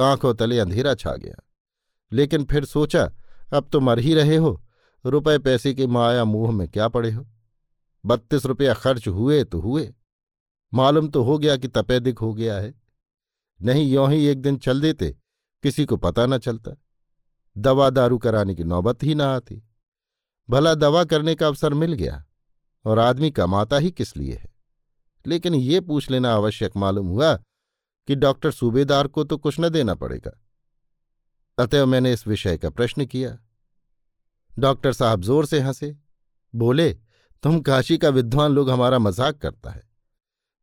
आँखों तले अंधेरा छा गया। लेकिन फिर सोचा, अब तो मर ही रहे हो, रुपए पैसे के माया मुँह में क्या पड़े हो? बत्तीस रुपया खर्च हुए तो हुए। मालूम तो हो गया कि तपेदिक हो गया है। नहीं, यों ही एक दिन चल देते किसी को पता न चलता। दवा दारू कराने की नौबत ही ना आती। भला दवा करने का अवसर मिल गया, और आदमी कमाता ही किस लिए है? लेकिन ये पूछ लेना आवश्यक मालूम हुआ कि डॉक्टर सूबेदार को तो कुछ न देना पड़ेगा। अतएव मैंने इस विषय का प्रश्न किया। डॉक्टर साहब ज़ोर से हंसे। बोले, तुम काशी का विद्वान लोग हमारा मज़ाक करता है।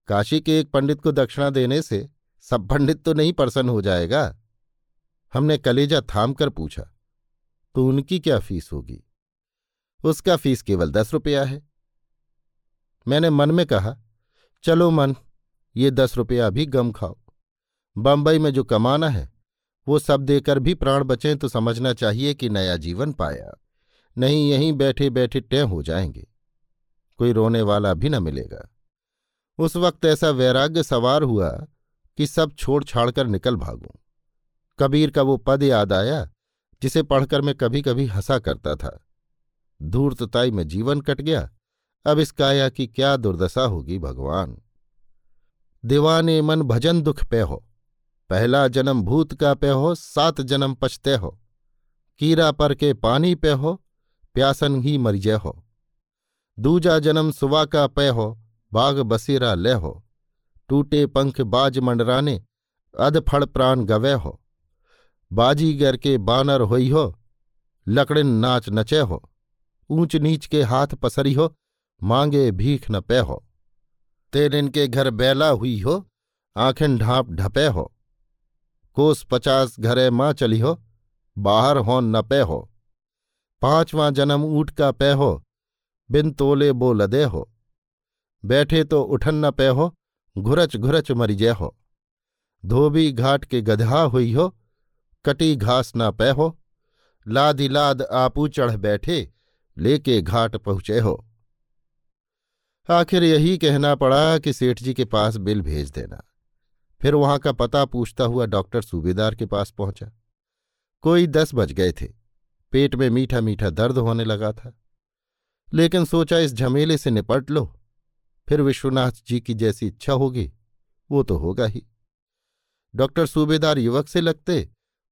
काशी के एक पंडित को दक्षिणा देने से सब पंडित तो नहीं प्रसन्न हो जाएगा। हमने कलेजा थाम कर पूछा तो उनकी क्या फ़ीस होगी? उसका फ़ीस केवल दस रुपया है। मैंने मन में कहा, चलो मन, ये दस रुपया भी गम खाओ। बम्बई में जो कमाना है, वो सब देकर भी प्राण बचें तो समझना चाहिए कि नया जीवन पाया। नहीं, यहीं बैठे बैठे टै हो जाएँगे। कोई रोने वाला भी न मिलेगा। उस वक्त ऐसा वैराग्य सवार हुआ कि सब छोड़ छाड़ कर निकल भागूं। कबीर का वो पद याद आया, जिसे पढ़कर मैं कभी कभी हंसा करता था। धूर्तताई में जीवन कट गया। अब इस काया की क्या दुर्दशा होगी भगवान? दीवाने मन भजन दुख पे हो। पहला जन्म भूत का पे हो, सात जन्म पछते हो। कीरा पर के पानी पे हो, प्यासन ही मरिजय हो। दूजा जन्म सुवा का पे हो, बाग बसेरा ले हो। टूटे पंख बाज मंडराने, अधफड़ प्राण गवे हो। बाजीगर के बानर होई हो, लकड़िन नाच नचे हो, ऊंच नीच के हाथ पसरी हो, मांगे भीख न पे हो। तेरिन के घर बैला हुई हो, आँखें ढांप ढपे हो। कोस पचास घरे माँ चली हो, बाहर हो न पे हो। पांचवा जन्म ऊट का पे हो, बिन तोले बो लदे हो। बैठे तो उठन न पे हो, घुरच घुरच मरिजय हो। धोबी घाट के गधा हुई हो कटी घास ना पै हो लादी लाद आपू चढ़ बैठे, लेके घाट पहुँचे हो। आखिर यही कहना पड़ा कि सेठ जी के पास बिल भेज देना। फिर वहाँ का पता पूछता हुआ डॉक्टर सूबेदार के पास पहुँचा। कोई दस बज गए थे। पेट में मीठा मीठा दर्द होने लगा था। लेकिन सोचा इस झमेले से निपट लो। फिर विश्वनाथ जी की जैसी इच्छा होगी, वो तो होगा ही। डॉक्टर सूबेदार युवक से लगते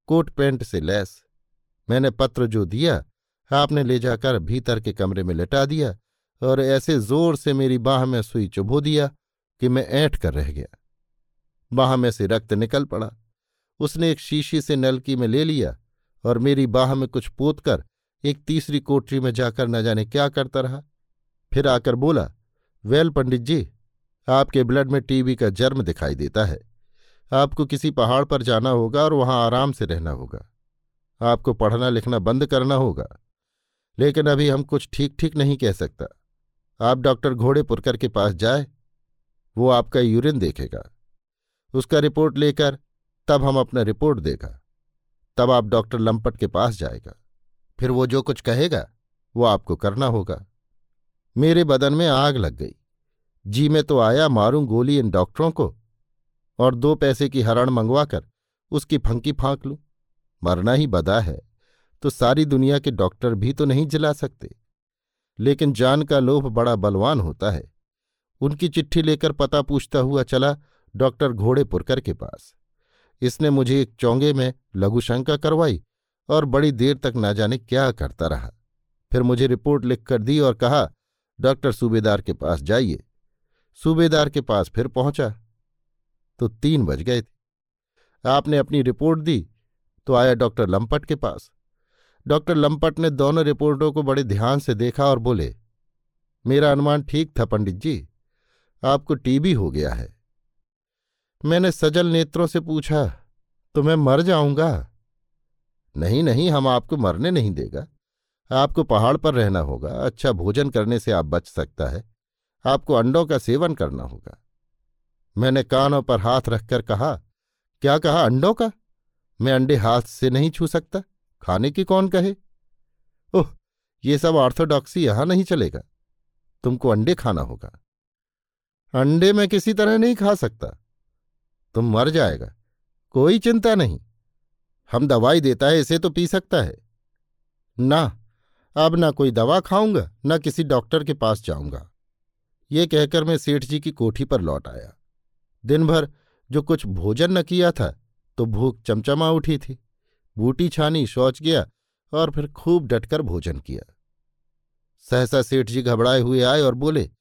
कोट पैंट से लैस। मैंने पत्र जो दिया, आपने ले जाकर भीतर के कमरे में लेटा दिया और ऐसे ज़ोर से मेरी बाह में सुई चुभो दिया कि मैं ऐंठ कर रह गया। बाह में से रक्त निकल पड़ा। उसने एक शीशी से नलकी में ले लिया और मेरी बाह में कुछ पोत कर एक तीसरी कोठरी में जाकर न जाने क्या करता रहा। फिर आकर बोला, वेल पंडित जी, आपके ब्लड में टीबी का जर्म दिखाई देता है। आपको किसी पहाड़ पर जाना होगा और वहाँ आराम से रहना होगा। आपको पढ़ना लिखना बंद करना होगा। लेकिन अभी हम कुछ ठीक ठीक नहीं कह सकता। आप डॉक्टर घोड़ेपुरकर के पास जाए, वो आपका यूरिन देखेगा। उसका रिपोर्ट लेकर तब हम अपना रिपोर्ट देगा। तब आप डॉक्टर लंपट के पास जाएगा। फिर वो जो कुछ कहेगा, वो आपको करना होगा। मेरे बदन में आग लग गई। जी में तो आया, मारूं गोली इन डॉक्टरों को। और दो पैसे की हरण मंगवाकर उसकी फंकी फांक लूँ। मरना ही बदा है तो सारी दुनिया के डॉक्टर भी तो नहीं जिला सकते। लेकिन जान का लोभ बड़ा बलवान होता है। उनकी चिट्ठी लेकर पता पूछता हुआ चला डॉक्टर घोड़ेपुरकर के पास। इसने मुझे एक चौंगे में लघुशंका करवाई और बड़ी देर तक ना जाने क्या करता रहा। फिर मुझे रिपोर्ट लिखकर दी और कहा, डॉक्टर सूबेदार के पास जाइए। सूबेदार के पास फिर पहुँचा। तो तीन बज गए थे। आपने अपनी रिपोर्ट दी तो आया डॉक्टर लंपट के पास। डॉक्टर लंपट ने दोनों रिपोर्टों को बड़े ध्यान से देखा और बोले, मेरा अनुमान ठीक था, पंडित जी। आपको टीबी हो गया है। मैंने सजल नेत्रों से पूछा तो मैं मर जाऊँगा? नहीं नहीं, हम आपको मरने नहीं देगा। आपको पहाड़ पर रहना होगा। अच्छा भोजन करने से आप बच सकता है। आपको अंडों का सेवन करना होगा। मैंने कानों पर हाथ रखकर कहा, क्या कहा, अंडों का? मैं अंडे हाथ से नहीं छू सकता, खाने की कौन कहे? ओह, ये सब ऑर्थोडॉक्सी यहाँ नहीं चलेगा, तुमको अंडे खाना होगा। अंडे मैं किसी तरह नहीं खा सकता, तुम मर जाएगा, कोई चिंता नहीं, हम दवाई देता है, इसे तो पी सकता है। ना, अब ना कोई दवा खाऊँगा, न किसी डॉक्टर के पास जाऊँगा। ये कहकर मैं सेठ जी की कोठी पर लौट आया। दिन भर जो कुछ भोजन न किया था तो भूख चमचमा उठी थी। बूटी छानी, शौच गया और फिर खूब डटकर भोजन किया। सहसा सेठ जी घबराए हुए आए और बोले,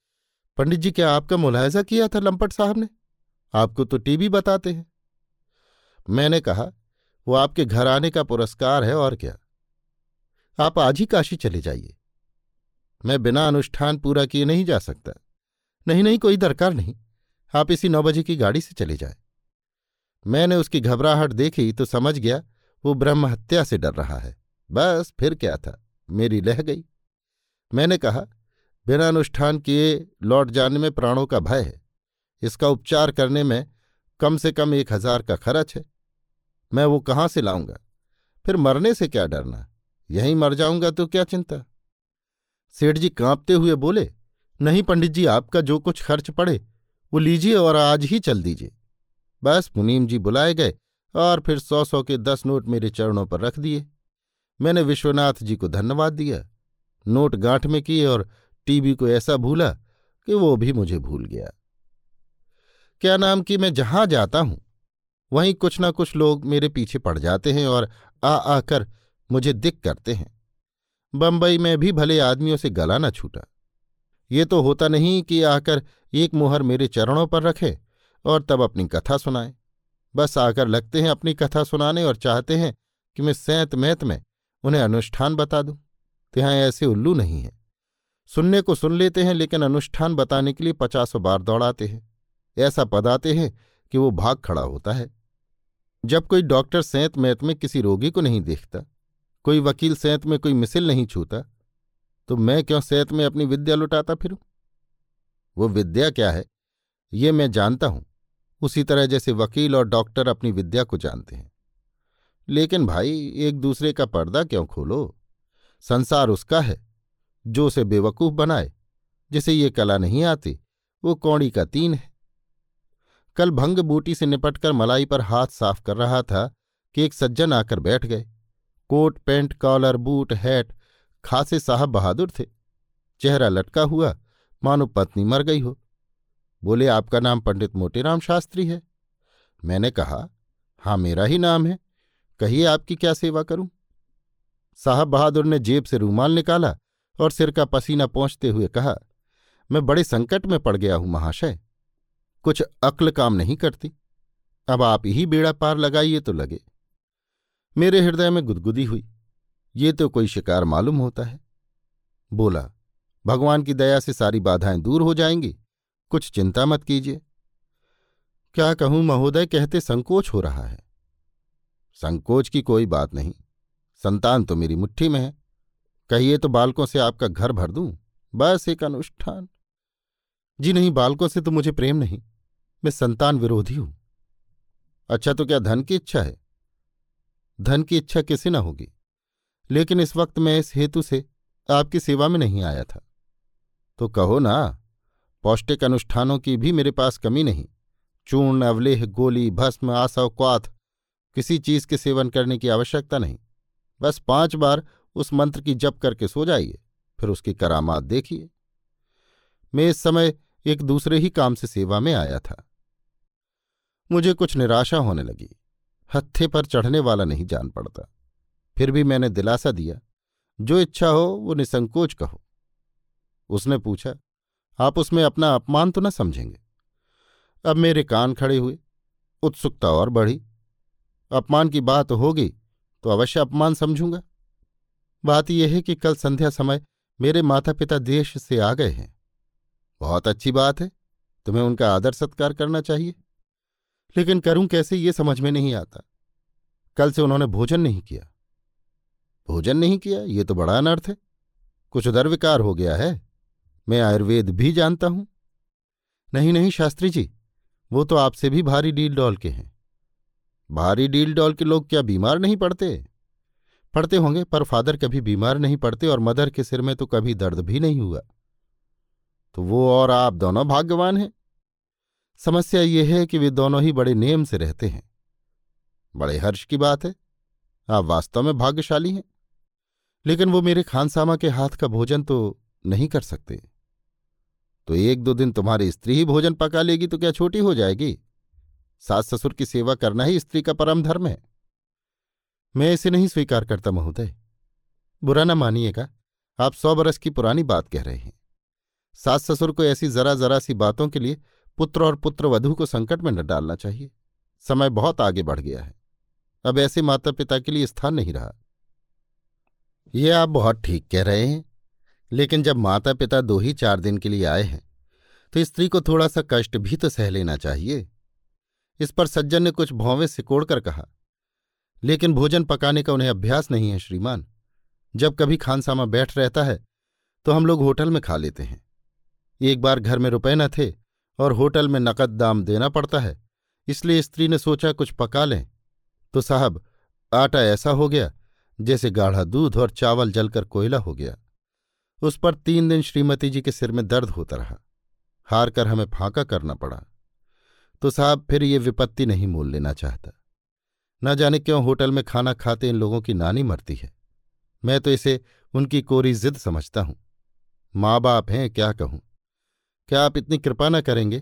पंडित जी, क्या आपका मुलायजा किया था लंपट साहब ने? आपको तो टीबी बताते हैं। मैंने कहा, वो आपके घर आने का पुरस्कार है और क्या? आप आज ही काशी चले जाइए। मैं बिना अनुष्ठान पूरा किए नहीं जा सकता। नहीं नहीं, कोई दरकार नहीं। आप इसी नौ बजे की गाड़ी से चले जाए। मैंने उसकी घबराहट देखी तो समझ गया, वो ब्रह्म हत्या से डर रहा है। बस फिर क्या था? मेरी लह गई। मैंने कहा, बिना अनुष्ठान किए लौट जाने में प्राणों का भय है। इसका उपचार करने में कम से कम एक हज़ार का खर्च है। मैं वो कहाँ से लाऊँगा? फिर मरने से क्या डरना? यहीं मर जाऊँगा तो क्या चिंता? सेठ जी कांपते हुए बोले, नहीं पंडित जी, आपका जो कुछ खर्च पड़े वो लीजिए और आज ही चल दीजिए। बस मुनीम जी बुलाए गए और फिर सौ सौ के दस नोट मेरे चरणों पर रख दिए। मैंने विश्वनाथ जी को धन्यवाद दिया, नोट गांठ में किए और टीबी को ऐसा भूला कि वो भी मुझे भूल गया। क्या नाम कि मैं जहाँ जाता हूँ, वहीं कुछ ना कुछ लोग मेरे पीछे पड़ जाते हैं और आ आकर मुझे दिक करते हैं। बम्बई में भी भले आदमियों से गला न छूटा। ये तो होता नहीं कि आकर एक मुहर मेरे चरणों पर रखे और तब अपनी कथा सुनाए। बस आकर लगते हैं अपनी कथा सुनाने और चाहते हैं कि मैं सैत मैत में उन्हें अनुष्ठान बता दूँ। त्यहां ऐसे उल्लू नहीं है। सुनने को सुन लेते हैं लेकिन अनुष्ठान बताने के लिए पचासों बार दौड़ाते हैं। ऐसा पद आते हैं कि वो भाग खड़ा होता है। जब कोई डॉक्टर सैंत मैत में किसी रोगी को नहीं देखता, कोई वकील सैंत में कोई मिसिल नहीं छूता तो मैं क्यों सेहत में अपनी विद्या लुटाता फिरूं? वो विद्या क्या है? ये मैं जानता हूँ। उसी तरह जैसे वकील और डॉक्टर अपनी विद्या को जानते हैं। लेकिन भाई, एक दूसरे का पर्दा क्यों खोलो? संसार उसका है, जो उसे बेवकूफ़ बनाए। जिसे ये कला नहीं आती, वो कौड़ी का तीन है। कल भंग बूटी से निपटकर मलाई पर हाथ साफ़ कर रहा था कि एक सज्जन आकर बैठ गए। Coat, pant, collar, boot, hat खासे साहब बहादुर थे। चेहरा लटका हुआ, मानो पत्नी मर गई हो। बोले, आपका नाम पंडित मोटेराम शास्त्री है। मैंने कहा हाँ मेरा ही नाम है। कहिए, आपकी क्या सेवा करूँ? साहब बहादुर ने जेब से रूमाल निकाला और सिर का पसीना पहुँचते हुए कहा, मैं बड़े संकट में पड़ गया हूँ, महाशय। कुछ अक्ल काम नहीं करती। अब आप ही बेड़ा पार लगाइए तो लगे। मेरे हृदय में गुदगुदी हुई। ये तो कोई शिकार मालूम होता है। बोला, भगवान की दया से सारी बाधाएँ दूर हो जाएँगी, कुछ चिंता मत कीजिए। क्या कहूँ, महोदय, कहते संकोच हो रहा है। संकोच की कोई बात नहीं, संतान तो मेरी मुट्ठी में है। कहिए तो बालकों से आपका घर भर दूँ, बस एक अनुष्ठान। जी नहीं, बालकों से तो मुझे प्रेम नहीं, मैं संतान विरोधी हूँ। अच्छा तो क्या धन की इच्छा है? धन की इच्छा किसे न होगी? लेकिन इस वक्त मैं इस हेतु से आपकी सेवा में नहीं आया था। तो कहो ना, पौष्टिक अनुष्ठानों की भी मेरे पास कमी नहीं। चूर्ण, अवलेह, गोली, भस्म आसव क्वाथ, किसी चीज़ के सेवन करने की आवश्यकता नहीं। बस पाँच बार उस मंत्र की जप करके सो जाइए, फिर उसकी करामात देखिए। मैं इस समय एक दूसरे ही काम से सेवा में आया था। मुझे कुछ निराशा होने लगी। हत्थे पर चढ़ने वाला नहीं जान पड़ता। फिर भी मैंने दिलासा दिया, जो इच्छा हो वो निसंकोच कहो। उसने पूछा, आप उसमें अपना अपमान तो न समझेंगे। अब मेरे कान खड़े हुए, उत्सुकता और बढ़ी। अपमान की बात होगी तो अवश्य अपमान समझूँगा। बात यह है कि कल संध्या समय मेरे माता पिता देश से आ गए हैं। बहुत अच्छी बात है, तुम्हें उनका आदर सत्कार करना चाहिए। लेकिन करूँ कैसे ये समझ में नहीं आता। कल से उन्होंने भोजन नहीं किया। भोजन नहीं किया, ये तो बड़ा अनर्थ है। कुछ उदर विकार हो गया है, मैं आयुर्वेद भी जानता हूँ। नहीं नहीं, शास्त्री जी, वो तो आपसे भी भारी डील डॉल के हैं। भारी डील डॉल के लोग क्या बीमार नहीं पड़ते? पड़ते होंगे, पर फादर कभी बीमार नहीं पड़ते और मदर के सिर में तो कभी दर्द भी नहीं हुआ। तो वो और आप दोनों भाग्यवान हैं। समस्या ये है कि वे दोनों ही बड़े नेम से रहते हैं। बड़े हर्ष की बात है। आप वास्तव में भाग्यशाली हैं। लेकिन वो मेरे खानसामा के हाथ का भोजन तो नहीं कर सकते। तो एक दो दिन तुम्हारी स्त्री ही भोजन पका लेगी तो क्या छोटी हो जाएगी? सास ससुर की सेवा करना ही स्त्री का परम धर्म है। मैं इसे नहीं स्वीकार करता, महोदय। बुरा न मानिएगा, आप सौ बरस की पुरानी बात कह रहे हैं। सास ससुर को ऐसी जरा जरा सी बातों के लिए पुत्र और पुत्र वधु को संकट में न डालना चाहिए। समय बहुत आगे बढ़ गया है। अब ऐसे माता पिता के लिए स्थान नहीं रहा। ये आप बहुत ठीक कह रहे हैं। लेकिन जब माता पिता दो ही चार दिन के लिए आए हैं तो स्त्री को थोड़ा सा कष्ट भी तो सह लेना चाहिए। इस पर सज्जन ने कुछ भौवें सिकोड़कर कहा, लेकिन भोजन पकाने का उन्हें अभ्यास नहीं है, श्रीमान। जब कभी खानसामा बैठ रहता है तो हम लोग होटल में खा लेते हैं। एक बार घर में रुपए न थे, और होटल में नकद दाम देना पड़ता है, इसलिए स्त्री ने सोचा कुछ पका लें। तो साहब, आटा ऐसा हो गया जैसे गाढ़ा दूध और चावल जलकर कोयला हो गया। उस पर तीन दिन श्रीमती जी के सिर में दर्द होता रहा। हार कर हमें फांका करना पड़ा। तो साहब, फिर ये विपत्ति नहीं मोल लेना चाहता। न जाने क्यों होटल में खाना खाते इन लोगों की नानी मरती है। मैं तो इसे उनकी कोरी जिद समझता हूँ। माँ बाप हैं, क्या कहूँ? क्या आप इतनी कृपा न करेंगे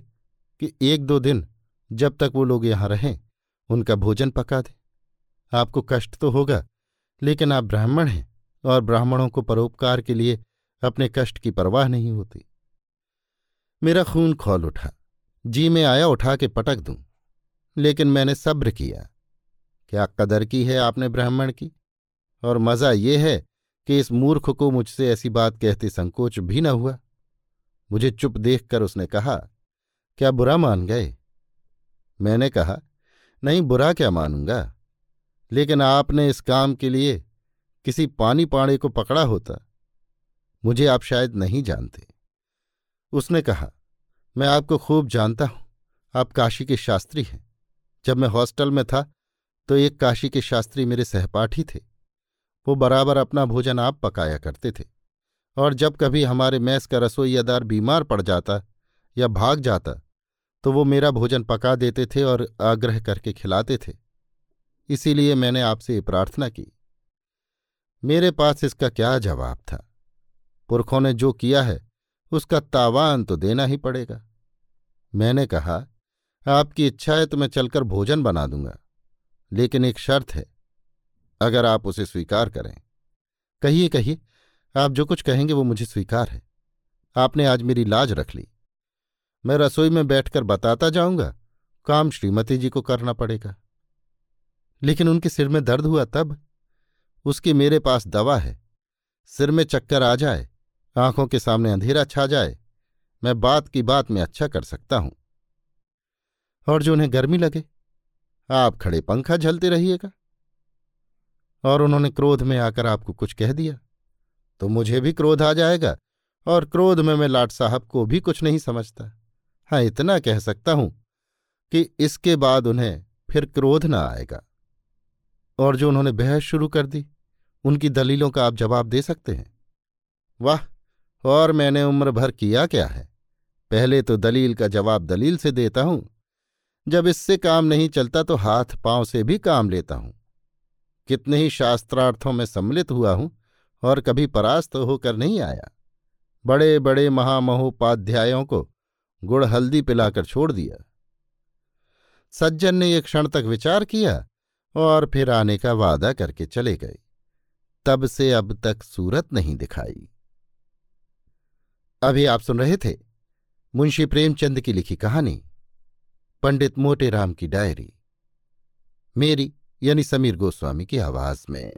कि एक दो दिन जब तक वो लोग यहाँ रहें, उनका भोजन पका दें? आपको कष्ट तो होगा। लेकिन आप ब्राह्मण हैं और ब्राह्मणों को परोपकार के लिए अपने कष्ट की परवाह नहीं होती। मेरा खून खोल उठा। जी में आया उठा के पटक दूँ, लेकिन मैंने सब्र किया। क्या कदर की है आपने ब्राह्मण की? और मज़ा ये है कि इस मूर्ख को मुझसे ऐसी बात कहते संकोच भी न हुआ। मुझे चुप देखकर उसने कहा, क्या बुरा मान गए? मैंने कहा, नहीं, बुरा क्या मानूँगा? लेकिन आपने इस काम के लिए किसी पानी पाड़े को पकड़ा होता। मुझे आप शायद नहीं जानते। उसने कहा, मैं आपको खूब जानता हूँ। आप काशी के शास्त्री हैं। जब मैं हॉस्टल में था तो एक काशी के शास्त्री मेरे सहपाठी थे। वो बराबर अपना भोजन आप पकाया करते थे। और जब कभी हमारे मैस का रसोईयादार बीमार पड़ जाता या भाग जाता तो वो मेरा भोजन पका देते थे और आग्रह करके खिलाते थे। इसीलिए मैंने आपसे प्रार्थना की। मेरे पास इसका क्या जवाब था? पुरखों ने जो किया है, उसका तावान तो देना ही पड़ेगा। मैंने कहा, आपकी इच्छा है तो मैं चलकर भोजन बना दूँगा, लेकिन एक शर्त है, अगर आप उसे स्वीकार करें। कहिए कहिए, आप जो कुछ कहेंगे वो मुझे स्वीकार है। आपने आज मेरी लाज रख ली। मैं रसोई में बैठकर बताता जाऊँगा, काम श्रीमती जी को करना पड़ेगा। लेकिन उनके सिर में दर्द हुआ तब उसकी मेरे पास दवा है। सिर में चक्कर आ जाए, आँखों के सामने अंधेरा छा जाए, मैं बात की बात में अच्छा कर सकता हूँ। और जो उन्हें गर्मी लगे, आप खड़े पंखा झलते रहिएगा। और उन्होंने क्रोध में आकर आपको कुछ कह दिया तो मुझे भी क्रोध आ जाएगा, और क्रोध में मैं लाट साहब को भी कुछ नहीं समझता। हाँ इतना कह सकता हूँ कि इसके बाद उन्हें फिर क्रोध न आएगा। और जो उन्होंने बहस शुरू कर दी, उनकी दलीलों का आप जवाब दे सकते हैं। वाह! और मैंने उम्र भर किया क्या है? पहले तो दलील का जवाब दलील से देता हूँ। जब इससे काम नहीं चलता तो हाथ पाँव से भी काम लेता हूँ। कितने ही शास्त्रार्थों में सम्मिलित हुआ हूँ और कभी परास्त होकर नहीं आया। बड़े बड़े महामहोपाध्यायों को गुड़ हल्दी पिलाकर छोड़ दिया। सज्जन ने एक क्षण तक विचार किया और फिर आने का वादा करके चले गए। तब से अब तक सूरत नहीं दिखाई। अभी आप सुन रहे थे मुंशी प्रेमचंद की लिखी कहानी, पंडित मोटेराम की डायरी। मेरी यानी समीर गोस्वामी की आवाज़ में।